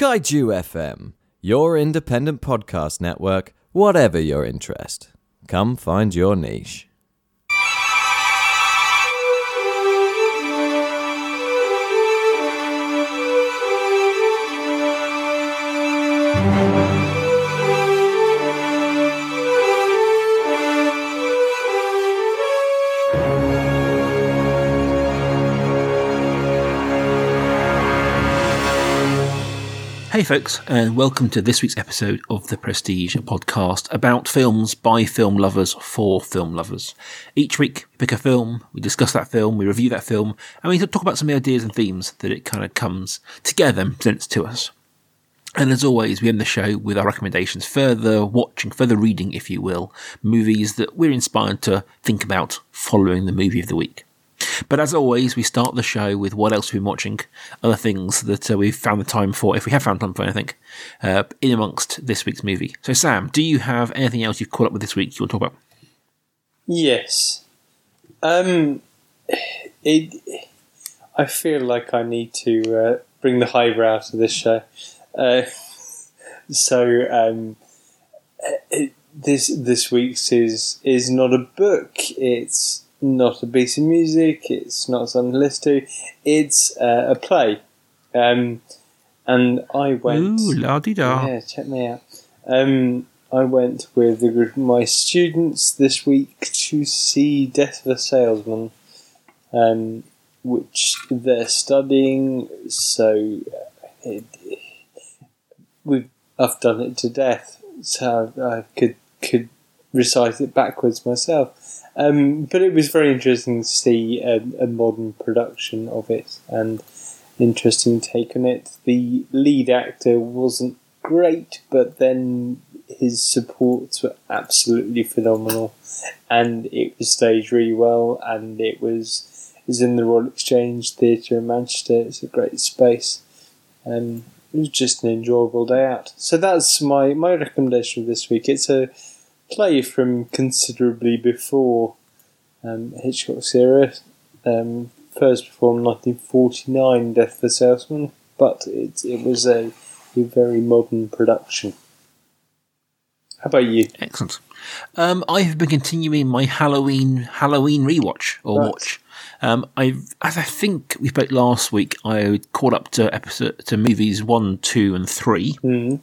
Kaiju FM, your independent podcast network, whatever your interest. Come find your niche. Hey, folks, and welcome to this week's episode of the Prestige podcast about films by film lovers for film lovers. Each week, we pick a film, we discuss that film, we review that film, and we talk about some ideas and themes that it kind of comes together and presents to us. And as always, we end the show with our recommendations, further watching, further reading, if you will, movies that we're inspired to think about following the movie of the week. But as always, we start the show with what else we've been watching, other things that uh, we've found the time for, if we have found time for anything, uh, in amongst this week's movie. So, Sam, do you have anything else you've caught up with this week you want to talk about? Yes. Um, it. I feel like I need to uh, bring the highbrow to this show. Uh, so um, it, this this week's is is not a book. It's not a piece of music. It's not something to listen to. It's uh, a play. Um, and I went. Ooh, la di da. Yeah, check me out. Um, I went with a group of my students this week to see Death of a Salesman, um, which they're studying. So uh, it, we've I've done it to death, so I, I could could recite it backwards myself. Um, but it was very interesting to see a, a modern production of it and interesting take on it. The lead actor wasn't great, but then his supports were absolutely phenomenal, and it was staged really well, and it was is in the Royal Exchange Theatre in Manchester. It's a great space, and it was just an enjoyable day out. So that's my my recommendation this week. It's a play from considerably before um, Hitchcock's era. Um, first performed 1949, Death of a Salesman, but it, it was a, a very modern production. How about you? Excellent. Um, I have been continuing my Halloween Halloween rewatch or Right. watch. Um, I, as I think we spoke last week, I caught up to episode to movies one, two, and three. Mm.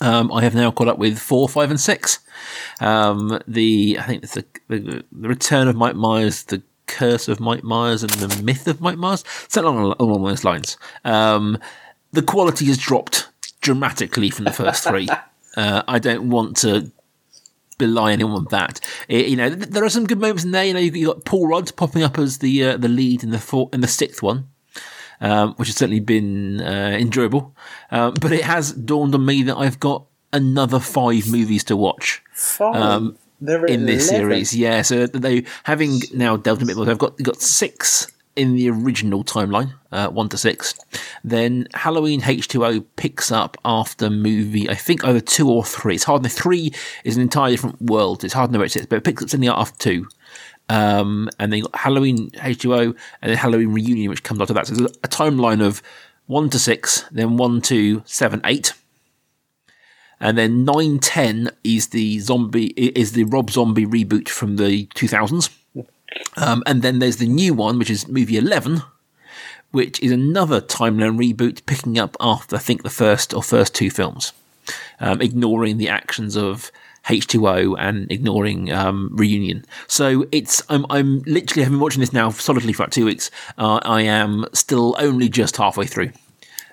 Um, I have now caught up with four, five, and six. Um, the I think it's the, the the return of Mike Myers, the curse of Mike Myers, and the myth of Mike Myers. Something along, along those lines. Um, the quality has dropped dramatically from the first three. uh, I don't want to belie anyone with that. It- you know, th- there are some good moments in there. You know, you got Paul Rudd popping up as the uh, the lead in the four, in the sixth one um, which has certainly been uh, enjoyable. Um, but it has dawned on me that I've got another five movies to watch Five. Um, in this 11. series. Yeah, so they having now delved a bit more. I've got got six in the original timeline, uh, one to six. Then Halloween H two O picks up after movie. I think either two or three. It's hard to know. Three is an entirely different world. It's hard to know where it sits, but it picks up something after two. Um, and then Halloween H2O and then Halloween Reunion, which comes after that. So there's a timeline of one to six, then one to seven, eight. And then nine, ten is the zombie, is the Rob Zombie reboot from the 2000s. Um, and then there's the new one, which is movie 11, which is another timeline reboot picking up after, I think, the first or first two films, um, ignoring the actions of H2O and ignoring um, Reunion. So it's I'm I'm literally have been watching this now solidly for about two weeks. Uh, I am still only just halfway through.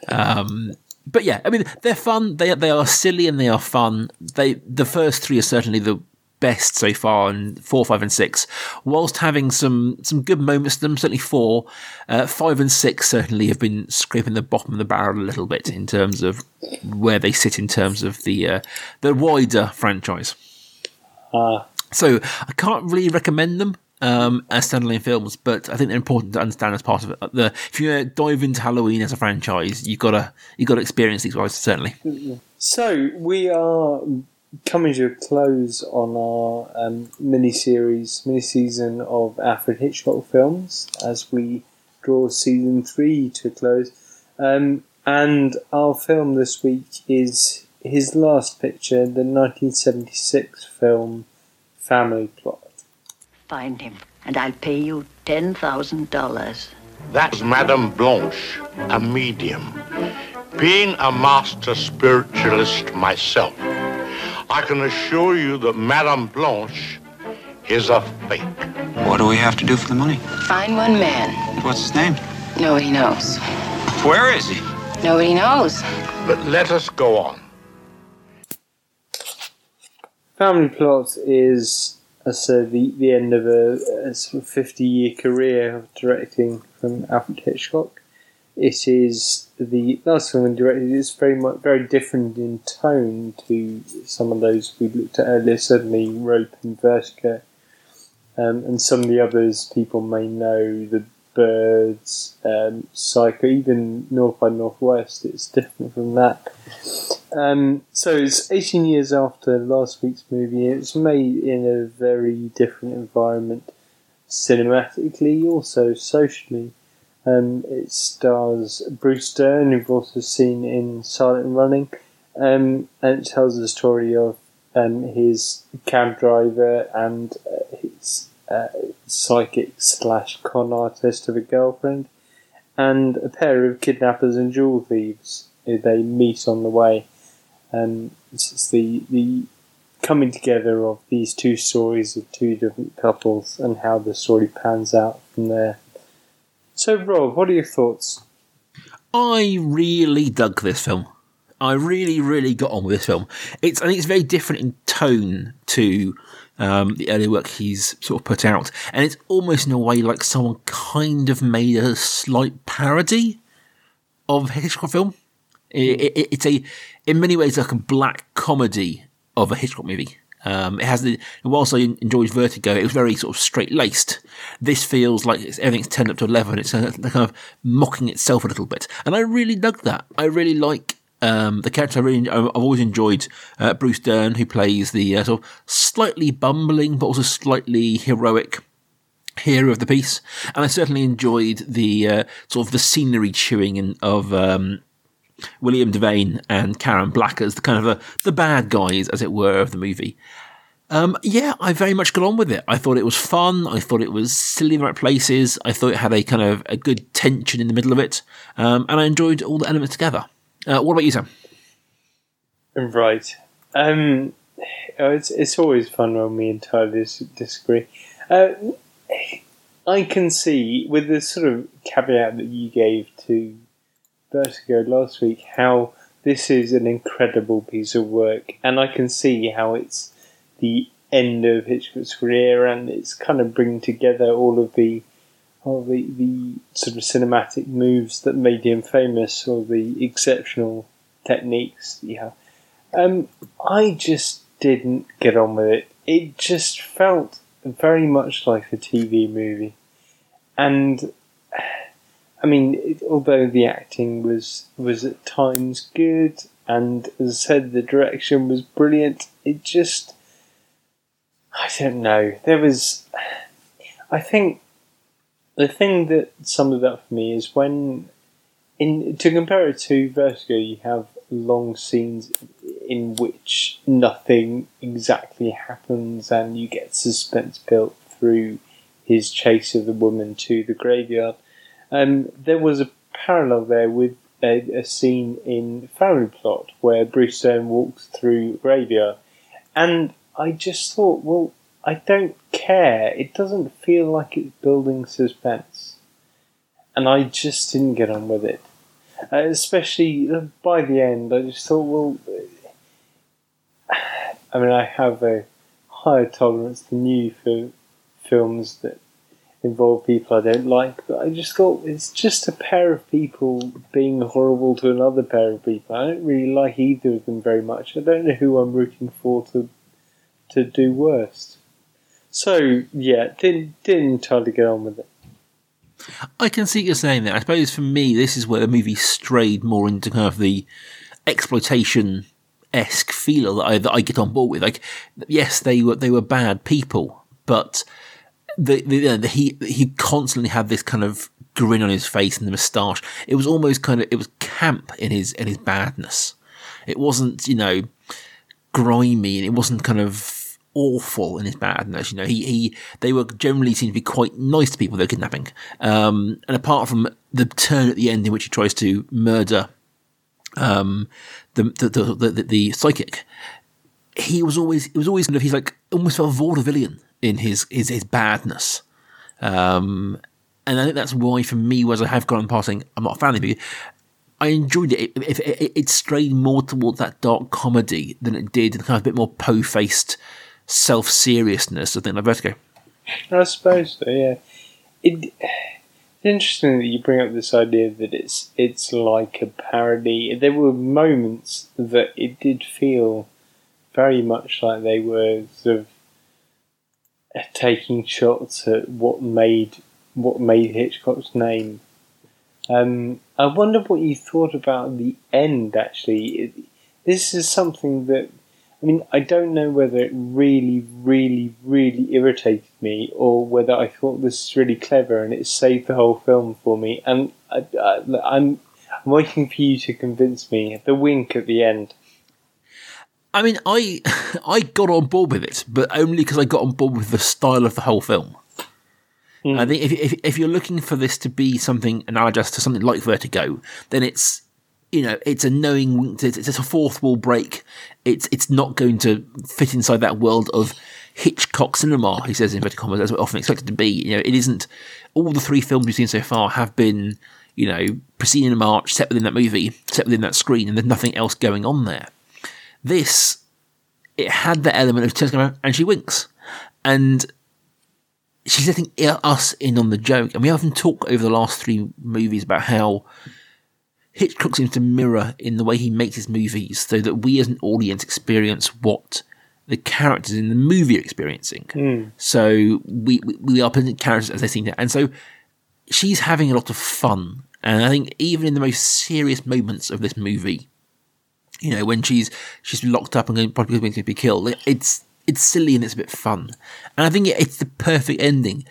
Um, but yeah, I mean they're fun. They they are silly and they are fun. They the first three are certainly the best so far, and four, five, and six, whilst having some some good moments. to Them certainly four, uh, five, and six certainly have been scraping the bottom of the barrel a little bit in terms of where they sit in terms of the uh, the wider franchise. Ah, So I can't really recommend them um, as standalone films, but I think they're important to understand as part of it. The if you uh, dive into Halloween as a franchise, you gotta you gotta experience these guys certainly. So we are coming to a close on our um, mini series, mini season of Alfred Hitchcock films as we draw season three to a close. Um, and our film this week is his last picture, the 1976 film Family Plot. Find him, and I'll pay you $10,000. That's Madame Blanche, a medium. Being a master spiritualist myself, I can assure you that Madame Blanche is a fake. What do we have to do for the money? Find one man. What's his name? Nobody knows. Where is he? Nobody knows. But let us go on. Family Plot is, as I said, the, the end of a, a sort of 50 year career of directing from Alfred Hitchcock. It is the last film he directed. It's very much very different in tone to some of those we looked at earlier. Certainly, Rope and Vertigo, um, and some of the others people may know. The Birds, um, Psycho, even North by Northwest. It's different from that. Um, so it's 18 years after last week's movie. It's made in a very different environment, cinematically, also socially. Um, it stars Bruce Dern, who've also seen in Silent Running, um, and it tells the story of um, his cab driver and uh, his uh, psychic slash con artist of a girlfriend, and a pair of kidnappers and jewel thieves who they meet on the way. And it's the the coming together of these two stories of two different couples and how the story pans out from there. So, Rob, what are your thoughts? I really dug this film. I really, really got on with this film. It's I think it's very different in tone to um, the earlier work he's sort of put out, and it's almost in a way like someone kind of made a slight parody of Hitchcock film. It, it, it's a, in many ways, like a black comedy of a Hitchcock movie. Um, it has the, whilst I enjoyed Vertigo, it was very sort of straight laced. This feels like everything's turned up to 11. It's kind of mocking itself a little bit. And I really dug that. I really like um, the character I really, I've always enjoyed uh, Bruce Dern, who plays the uh, sort of slightly bumbling but also slightly heroic hero of the piece, and I certainly enjoyed the uh, sort of the scenery chewing in, of um, William Devane and Karen Black as the kind of a, the bad guys, as it were, of the movie. Um, yeah, I very much got on with it. I thought it was fun. I thought it was silly in the right places. I thought it had a kind of a good tension in the middle of it, um, and I enjoyed all the elements together. Uh, what about you, Sam? Right. Um, oh, it's it's always fun when we entirely dis- disagree. Uh, I can see, with the sort of caveat that you gave to Vertigo last week, how this is an incredible piece of work, and I can see how it's the end of Hitchcock's career, and it's kind of bringing together all of the all the, the sort of cinematic moves that made him famous, or the exceptional techniques that you have. Um, I just didn't get on with it. It just felt very much like a TV movie, and I mean, it, although the acting was was at times good, and as I said, the direction was brilliant. It just, I don't know. There was, I think, the thing that summed it up for me is when, in to compare it to Vertigo, you have long scenes in which nothing exactly happens, and you get suspense built through his chase of the woman to the graveyard. Um, there was a parallel there with a, a scene in Family Plot where Bruce Dern walks through graveyard, and I just thought, well, I don't care. It doesn't feel like it's building suspense, and I just didn't get on with it. Uh, especially uh, by the end, I just thought, well, I mean, I have a higher tolerance than you for films that involve people I don't like, but I just thought it's just a pair of people being horrible to another pair of people. I don't really like either of them very much. I don't know who I'm rooting for to to do worst. So yeah, didn't didn't entirely get on with it. I can see what you're saying there. I suppose for me, this is where the movie strayed more into kind of the exploitation esque feel that I, that I get on board with. Like, yes, they were they were bad people, but the, the, the, he he constantly had this kind of grin on his face and the moustache. It was almost kind of it was camp in his in his badness. It wasn't you know grimy and it wasn't kind of awful in his badness. You know, he he they were generally seemed to be quite nice to people they're kidnapping. Um, and apart from the turn at the end in which he tries to murder um, the, the, the the the psychic, he was always it was always kind of he's like almost a vaudevillian in his his his badness. Um, and I think that's why, for me, was I have gone on passing, I'm not a fan of it. I enjoyed it. It, it, it. strayed more towards that dark comedy than it did kind of a bit more po-faced self seriousness of think like Vertigo. I suppose so. Yeah, it, it's interesting that you bring up this idea that it's it's like a parody. There were moments that it did feel very much like they were sort of taking shots at what made what made Hitchcock's name. Um, I wonder what you thought about the end. Actually, it, this is something that I mean I don't know whether it really, really, really irritated me or whether I thought this is really clever and it saved the whole film for me. And I, I'm I'm waiting for you to convince me. The wink at the end. I mean, I I got on board with it, but only because I got on board with the style of the whole film. Mm. I think if, if if you're looking for this to be something analogous to something like Vertigo, then it's you know it's a knowing it's, it's a fourth wall break. It's it's not going to fit inside that world of Hitchcock cinema. He says in inverted commas, as we're often expected to be. You know, it isn't. All the three films we've seen so far have been you know proceeding in March, set within that movie, set within that screen, and there's nothing else going on there. This, it had the element of turns around and she winks. And she's letting us in on the joke. And we often talk over the last three movies about how Hitchcock seems to mirror in the way he makes his movies so that we as an audience experience what the characters in the movie are experiencing. Mm. So we, we, we are presenting characters as they seem to. And so she's having a lot of fun. And I think even in the most serious moments of this movie, you know, when she's she's locked up and probably going to be killed. It's it's silly and it's a bit fun, and I think it's the perfect ending.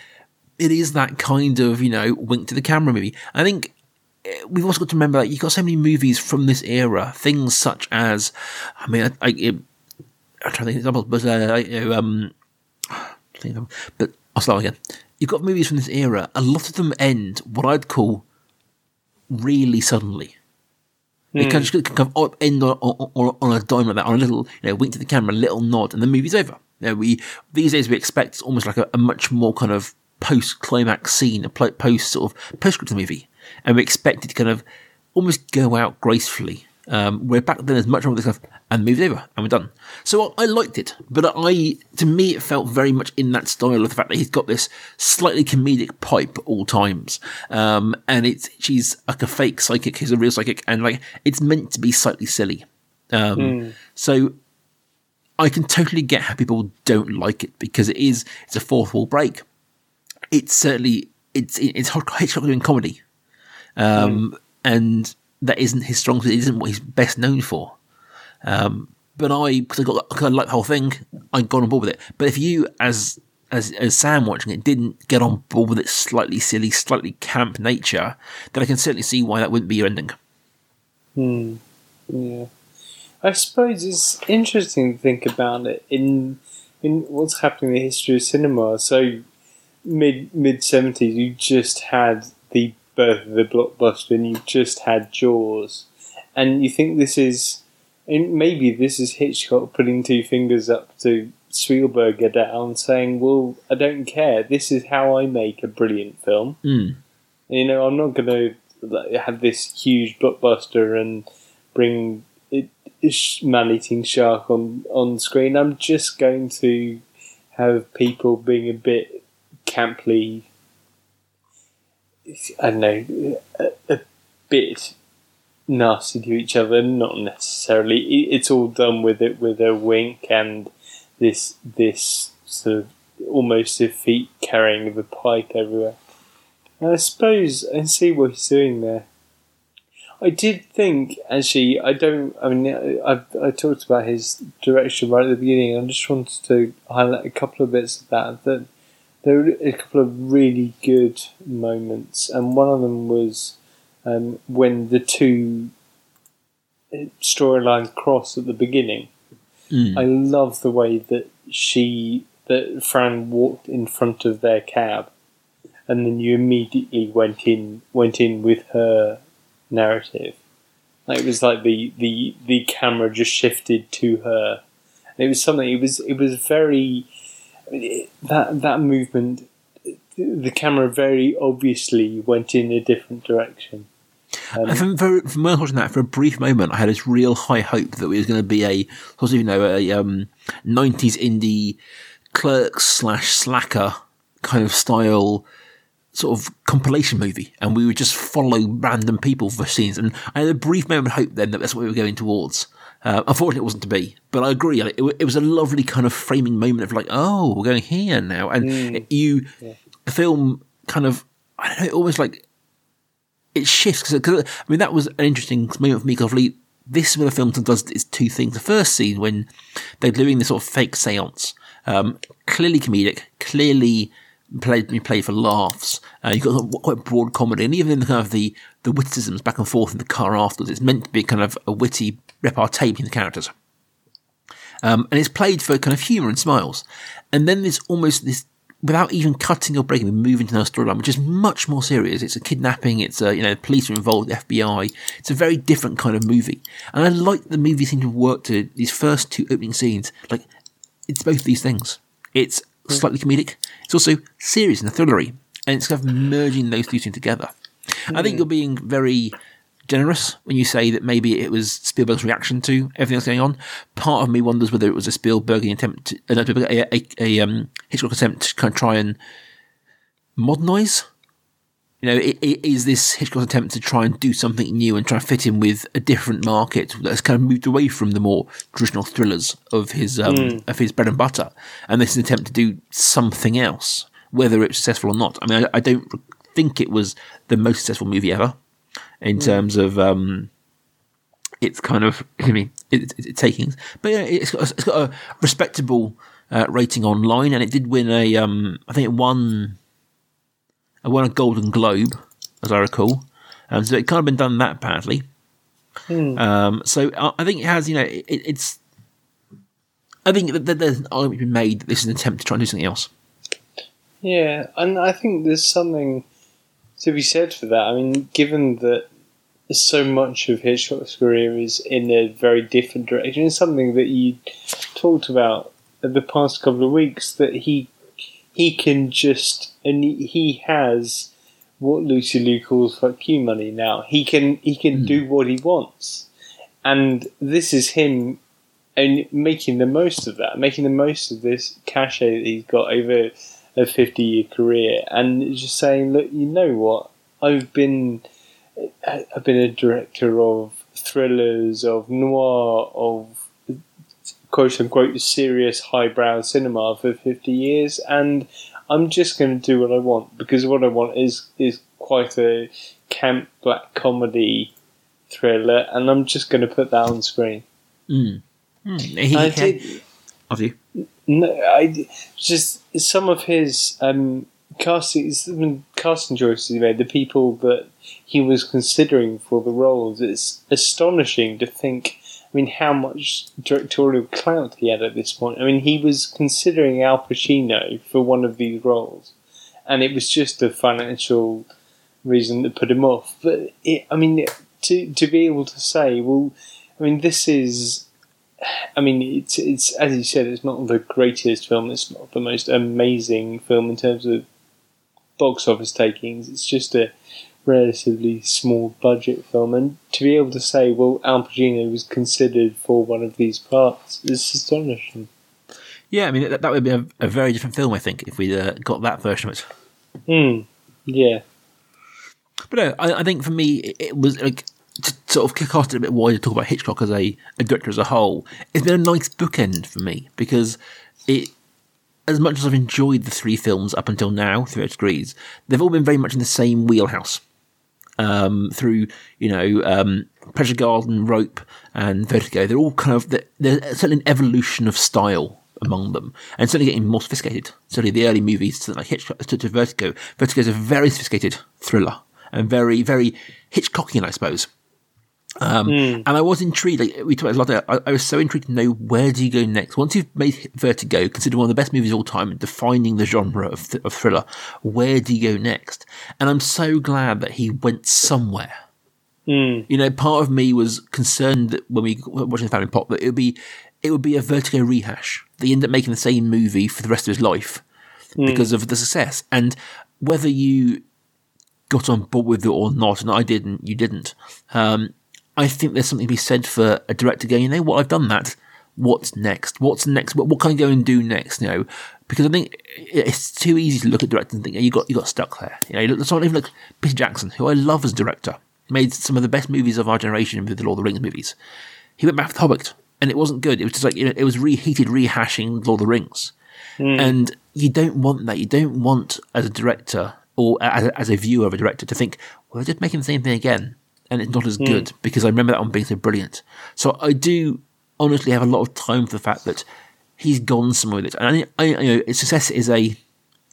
It is that kind of you know wink to the camera movie. I think eh, we've also got to remember that you've got so many movies from this era, things such as, I mean, I, I, am trying to think of examples, but uh, you know, um, but I'll start again. You've got movies from this era. A lot of them end what I'd call really suddenly. It can hmm. just kind of end on, on, on, a dime like that, on a little, you know, wink to the camera, a little nod, and the movie's over. You know, we these days we expect almost like a, a much more kind of post climax scene, a post sort of postscript movie, and we expect it to kind of almost go out gracefully. Um, where back then there's much more of this stuff, and movie's over, and we're done. So I, I liked it, but I, to me, it felt very much in that style of the fact that he's got this slightly comedic pipe at all times, um, and it's she's like a fake psychic, he's a real psychic, and like it's meant to be slightly silly. Um, mm. So I can totally get how people don't like it because it is it's a fourth wall break. It's certainly it's it's Hitchcock doing comedy, um, mm. and that isn't his strong suit. It isn't what he's best known for. Um, but I, because I got, cause I like the whole thing, I got on board with it. But if you, as as as Sam watching it, didn't get on board with its slightly silly, slightly camp nature, then I can certainly see why that wouldn't be your ending. Hmm. Yeah. I suppose it's interesting to think about it in in what's happening in the history of cinema. So mid mid seventies, you just had the birth of the blockbuster, and you just had Jaws, and you think this is, and maybe this is Hitchcock putting two fingers up to Spielberg down, saying, "Well, I don't care. This is how I make a brilliant film. Mm. You know, I'm not going to have this huge blockbuster and bring it, man-eating shark on on screen. I'm just going to have people being a bit camply I don't know, a, a bit nasty to each other. Not necessarily. It's all done with it with a wink and this this sort of almost a feet carrying of a pipe everywhere. And I suppose I see what he's doing there. I did think, actually, I don't. I mean, I I talked about his direction right at the beginning. I just wanted to highlight a couple of bits of that. That there were a couple of really good moments, and one of them was um, when the two uh, storylines cross at the beginning. I love the way that she that Fran walked in front of their cab, and then you immediately went in went in with her narrative. Like it was like the the the camera just shifted to her. And it was something. It was it was very it, that that movement. The camera very obviously went in a different direction. And from, for, from when I was watching that, for a brief moment, I had this real high hope that it was going to be a sort of, you know, a um, 90s indie clerk slash slacker kind of style sort of compilation movie. And we would just follow random people for scenes. And I had a brief moment of hope then that that's what we were going towards. Uh, unfortunately, it wasn't to be, but I agree. It, it was a lovely kind of framing moment of like, oh, we're going here now, and it- you, the film kind of, I don't know, almost like it shifts because I mean that was an interesting moment for me because this is where the film does is two things. The first scene when they're doing this sort of fake séance, um, clearly comedic, clearly played played for laughs. Uh, you've got quite broad comedy, and even in the kind of the the witticisms back and forth in the car afterwards, it's meant to be kind of a witty repartee between the characters. Um, and it's played for kind of humour and smiles. And then there's almost this, without even cutting or breaking, we move into another storyline, which is much more serious. It's a kidnapping. It's a, you know, police are involved, the FBI. It's a very different kind of movie. And I like the movie seems to work to these first two opening scenes. Like, it's both these things. It's slightly comedic. It's also serious and a thrillery. And it's kind of merging those two things together. I think you're being very generous when you say that maybe it was Spielberg's reaction to everything that's going on. Part of me wonders whether it was a Spielbergian attempt, to, uh, a, a, a um, Hitchcock attempt to kind of try and modernize. You know, i- i- is this Hitchcock's attempt to try and do something new and try and fit in with a different market that's kind of moved away from the more traditional thrillers of his um, of his bread and butter, and this is an attempt to do something else, whether it's successful or not. I mean, I, I don't think it was the most successful movie ever in terms of um, its kind of I mean its, its takings, but yeah, it's got a, it's got a respectable uh, rating online, and it did win a um, I think it won it won a Golden Globe as I recall, um, so it can't have been done that badly. Um, so I, I think it has you know it, it's. I think that that there's an argument been made that this is an attempt to try and do something else. Yeah, and I think there's something to be said for that. I mean, given that so much of Hitchcock's career is in a very different direction, it's something that you talked about the past couple of weeks that he he can just and he- has what Lucy Liu calls "fuck you" money. Now he can he can hmm. do what he wants, and this is him and making the most of that, making the most of this cachet that he's got over a 50 year career and just saying, look, you know what? I've been I've been a director of thrillers, of noir, of quote unquote serious highbrow cinema for 50 years and I'm just going to do what I want because what I want is is quite a camp black comedy thriller and I'm just going to put that on screen. He, I he- did of you. no, I just some of his um, casting casting choices he made, the people that he was considering for the roles. It's astonishing to think. I mean, how much directorial clout he had at this point. I mean, he was considering Al Pacino for one of these roles, and it was just a financial reason that put him off. But it, I mean, to to be able to say, well, I mean, this is I mean, it's it's as you said, it's not the greatest film. It's not the most amazing film in terms of box office takings. It's just a relatively small budget film, and to be able to say, well, Al Pacino was considered for one of these parts is astonishing. Yeah, I mean that, that would be a, a very different film, I think, if we'd uh, got that version of it. Hmm. Yeah. But no, I, I think for me, it, it was like to sort of kick off it a bit wider, to talk about Hitchcock as a, a director as a whole. It's been a nice bookend for me because it, as much as I've enjoyed the three films up until now, through degrees, they've all been very much in the same wheelhouse. Um, through you know, um, Pleasure Garden, Rope, and Vertigo, they're all kind of they're, they're certainly an evolution of style among them, and certainly getting more sophisticated. Certainly, the early movies, like Hitchcock to, to Vertigo. Vertigo is a very sophisticated thriller and very, very Hitchcockian, I suppose. Um, And I was intrigued. Like we talked a lot. I, I was so intrigued to know where do you go next. Once you've made Vertigo, considered one of the best movies of all time, defining the genre of, th- of thriller, where do you go next? And I'm so glad that he went somewhere. You know, part of me was concerned that when we were watching the Family Plot that it would be it would be a Vertigo rehash. They end up making the same movie for the rest of his life because of the success. And whether you got on board with it or not, and I didn't, you didn't. Um, I think there's something to be said for a director going, you know what, I've done that. What's next? What's next? What, what can I go and do next? You know, because I think it's too easy to look at directors and think, you got you got stuck there. You know, you look, someone even like Peter Jackson, who I love as a director, made some of the best movies of our generation with the Lord of the Rings movies. He went back to the Hobbit, and it wasn't good. It was just like you know, it was reheated, rehashing Lord of the Rings, hmm. and you don't want that. You don't want as a director or as a, as a viewer of a director to think, well, they're just making the same thing again, and it's not as hmm. good because I remember that one being so brilliant. So I do honestly have a lot of time for the fact that he's gone somewhere with it, and I, I you know, success is a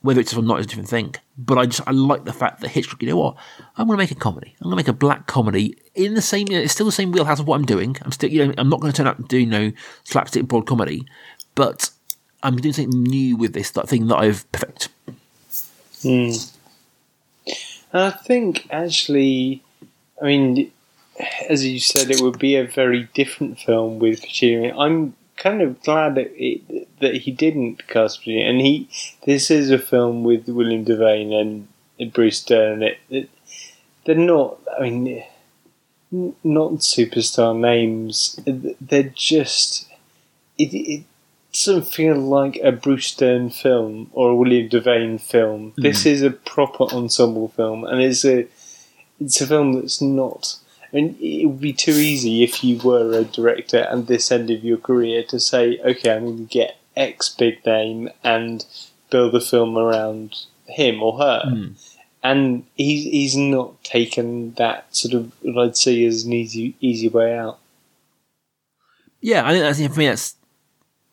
whether it's or not is a different thing. But I just I like the fact that Hitchcock, you know what? I'm going to make a comedy. I'm going to make a black comedy in the same. You know, it's still the same wheelhouse of what I'm doing. I'm still, you know, I'm not going to turn up and do you know slapstick broad comedy, but I'm doing something new with this that thing that I've perfected. And hmm. I think actually, I mean, as you said, it would be a very different film with Pacino. I'm kind of glad that it, that he didn't cast Pacino, and he. This is a film with William Devane and Bruce Dern. It, it they're not. I mean, not superstar names. They're just. It, it doesn't feel like a Bruce Dern film or a William Devane film. This hmm. is a proper ensemble film, and it's a it's a film that's not. I mean, it would be too easy if you were a director at this end of your career to say, "Okay, I'm going to get X big name and build a film around him or her." Hmm. And he's he's not taken that sort of what I'd say as an easy easy way out. Yeah, I think that's for me. That's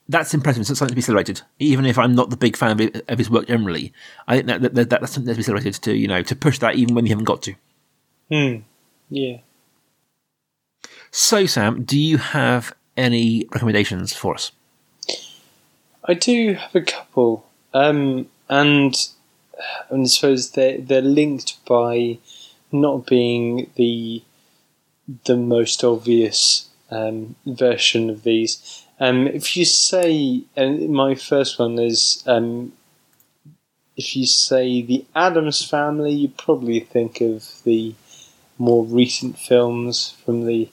that's impressive. It's something to be celebrated, even if I'm not the big fan of, of his work generally. I think that, that, that that's something to be celebrated to you know to push that even when you haven't got to. Hmm. Yeah. So, Sam, do you have any recommendations for us? I do have a couple, um, and and I suppose they're they're linked by not being the the most obvious um, version of these. Um, if you say, and my first one is, um, if you say the Addams Family, you probably think of the more recent films from the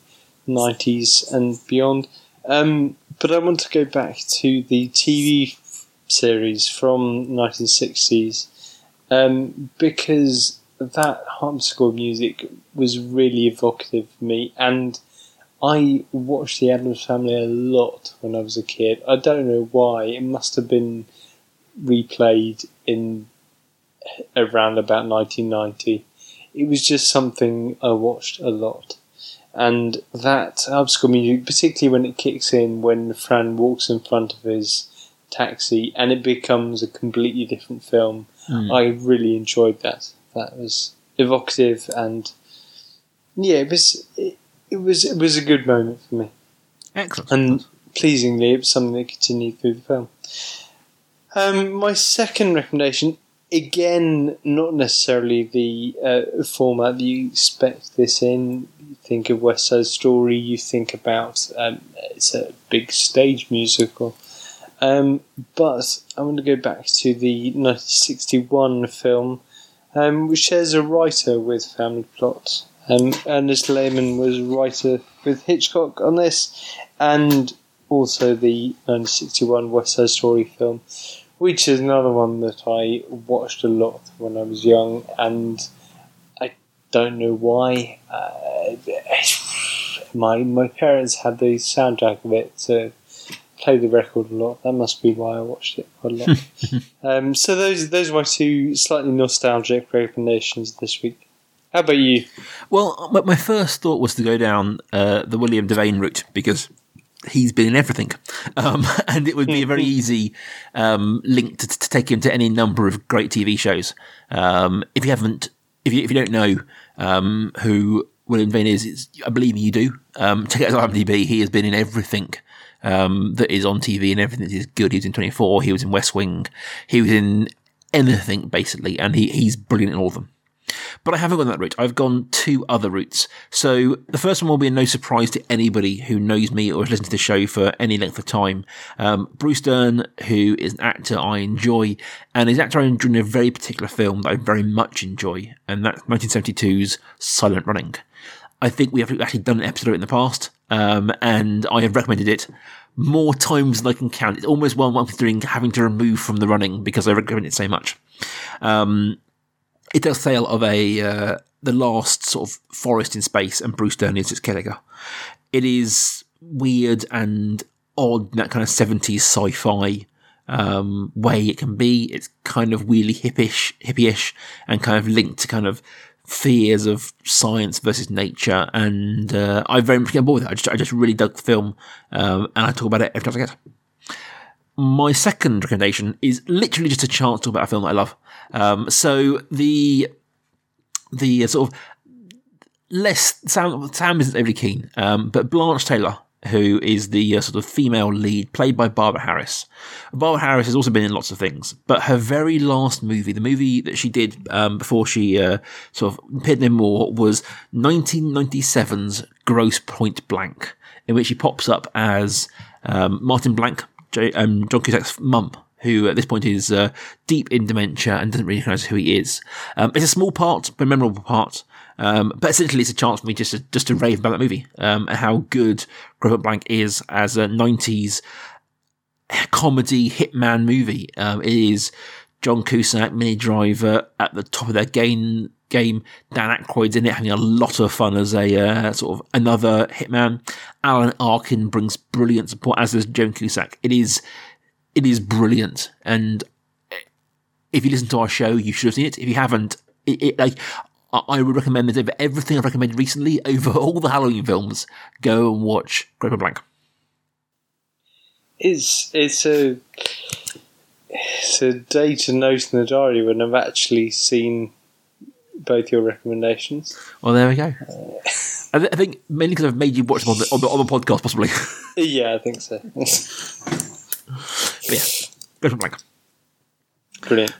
90s and beyond. Um, but I want to go back to the TV series from 1960s um, because that harpsichord music was really evocative for me, and I watched the Addams Family a lot when I was a kid. I don't know why. It must have been replayed in around about 1990. It was just something I watched a lot. And that harpsichord music, particularly when it kicks in when Fran walks in front of his taxi and it becomes a completely different film, I really enjoyed that. That was evocative and yeah, it was it, it was it was a good moment for me. Excellent. And pleasingly, it was something that continued through the film. Um, my second recommendation, again, not necessarily the uh, format that you expect this in. You think of West Side Story, you think about um, it's a big stage musical. Um, but I want to go back to the 1961 film, um, which shares a writer with Family Plot. Um, Ernest Lehman was writer with Hitchcock on this, and also the 1961 West Side Story film, which is another one that I watched a lot when I was young, and I don't know why. Uh, my my parents had the soundtrack of it so play the record a lot. That must be why I watched it quite a lot. um, so those those are my two slightly nostalgic recommendations this week. How about you? Well, my, my first thought was to go down uh, the William Devane route because he's been in everything, um, and it would be a very easy um, link to, to take him to any number of great TV shows. Um, if you haven't, if you if you don't know um, who William Devane is, it's, I believe you do. Um, check out his IMDb. He has been in everything um, that is on TV and everything that is good. He was in Twenty Four. He was in West Wing. He was in anything basically, and he he's brilliant in all of them. But I haven't gone that route. I've gone two other routes. So the first one will be a no surprise to anybody who knows me or has listened to the show for any length of time. Um, Bruce Dern, who is an actor I enjoy, and is an actor I enjoy in a very particular film that I very much enjoy, and that's 1972's Silent Running. I think we have actually done an episode of it in the past, um, and I have recommended it more times than I can count. It's almost one I'm having to remove from the running because I recommend it so much. Um, it tells tale of a uh, the last sort of forest in space, and Bruce Dern is its caretaker. It is weird and odd, that kind of seventies sci-fi um, way it can be. It's kind of really hippish, hippie-ish, and kind of linked to kind of fears of science versus nature. And uh, I very much get bored with it. I just, I just really dug the film, um, and I talk about it every time I get. My second recommendation is literally just a chance to talk about a film that I love. Um, so the the sort of less Sam Sam isn't overly keen, um, but Blanche Tyler, who is the uh, sort of female lead, played by Barbara Harris. Barbara Harris has also been in lots of things, but her very last movie, the movie that she did um, before she uh, sort of appeared no more, was 1997's Grosse Pointe Blank, in which she pops up as um, Martin Blank, J- um, John Cusack's mum, who at this point is uh, deep in dementia and doesn't really recognise who he is. Um, it's a small part, but a memorable part. Um, but essentially, it's a chance for me just to, just to rave about that movie um, and how good Grosse Pointe Blank is as a 90s comedy hitman movie. Um, it is John Cusack, Minnie Driver at the top of their game. Game Dan Aykroyd's in it, having a lot of fun as a uh, sort of another hitman. Alan Arkin brings brilliant support, as does Joan Cusack. It is it is brilliant. And eh, if you listen to our show, you should have seen it. If you haven't, it, it, like I would recommend that over everything I've recommended recently, over all the Halloween films, go and watch Grosse Pointe Blank. It's it's a it's a day to note in the diary when I've actually seen both your recommendations. Well, there we go. Uh, I, th- I think mainly because I've made you watch them on the, on the, on the podcast, possibly. yeah, I think so. but yeah, Grosse Pointe Blank. Brilliant.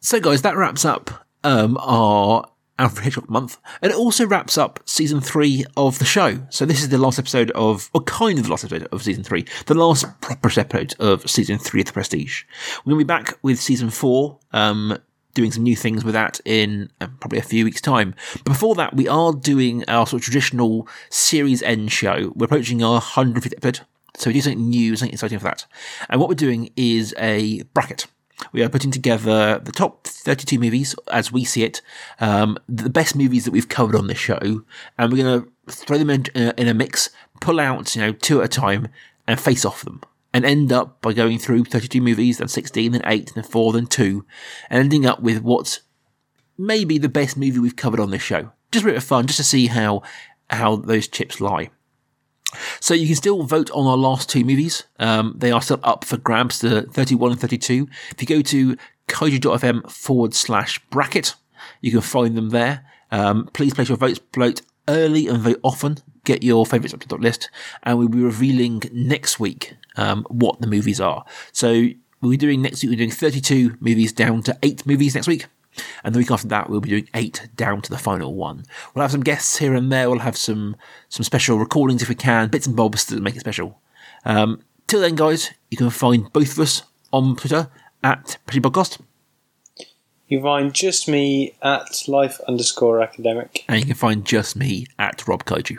So, guys, that wraps up um, our Alfred Hitchcock month, and it also wraps up season three of the show. So, this is the last episode of, or kind of the last episode of season three, the last proper episode of season three of The Prestige. We're going to be back with season four, um, doing some new things with that in uh, probably a few weeks' time. But before that, we are doing our sort of traditional series end show. We're approaching our 150th episode. So we do something new, something exciting for that. And what we're doing is a bracket. We are putting together the top 32 movies as we see it, um, the best movies that we've covered on this show, and we're going to throw them in, uh, in a mix, pull out, you know, two at a time, and face off them. And end up by going through 32 movies, then 16, then 8, then 4, then 2, and ending up with what's maybe the best movie we've covered on this show. Just a bit of fun, just to see how how those chips lie. So you can still vote on our last two movies. Um, they are still up for grabs, the 31 and 32. If you go to kaiju.fm forward slash bracket, you can find them there. Um, please place your votes, vote early and vote often. Get your favourites up to the top list. And we'll be revealing next week um, what the movies are. So we'll be doing next week, we're doing 32 movies down to eight movies next week. And the week after that, we'll be doing eight down to the final one. We'll have some guests here and there. We'll have some some special recordings if we can, bits and bobs to make it special. Um, till then, guys, you can find both of us on Twitter at Pretty Podcast. You find just me at life underscore academic. And you can find just me at Rob Kaiju.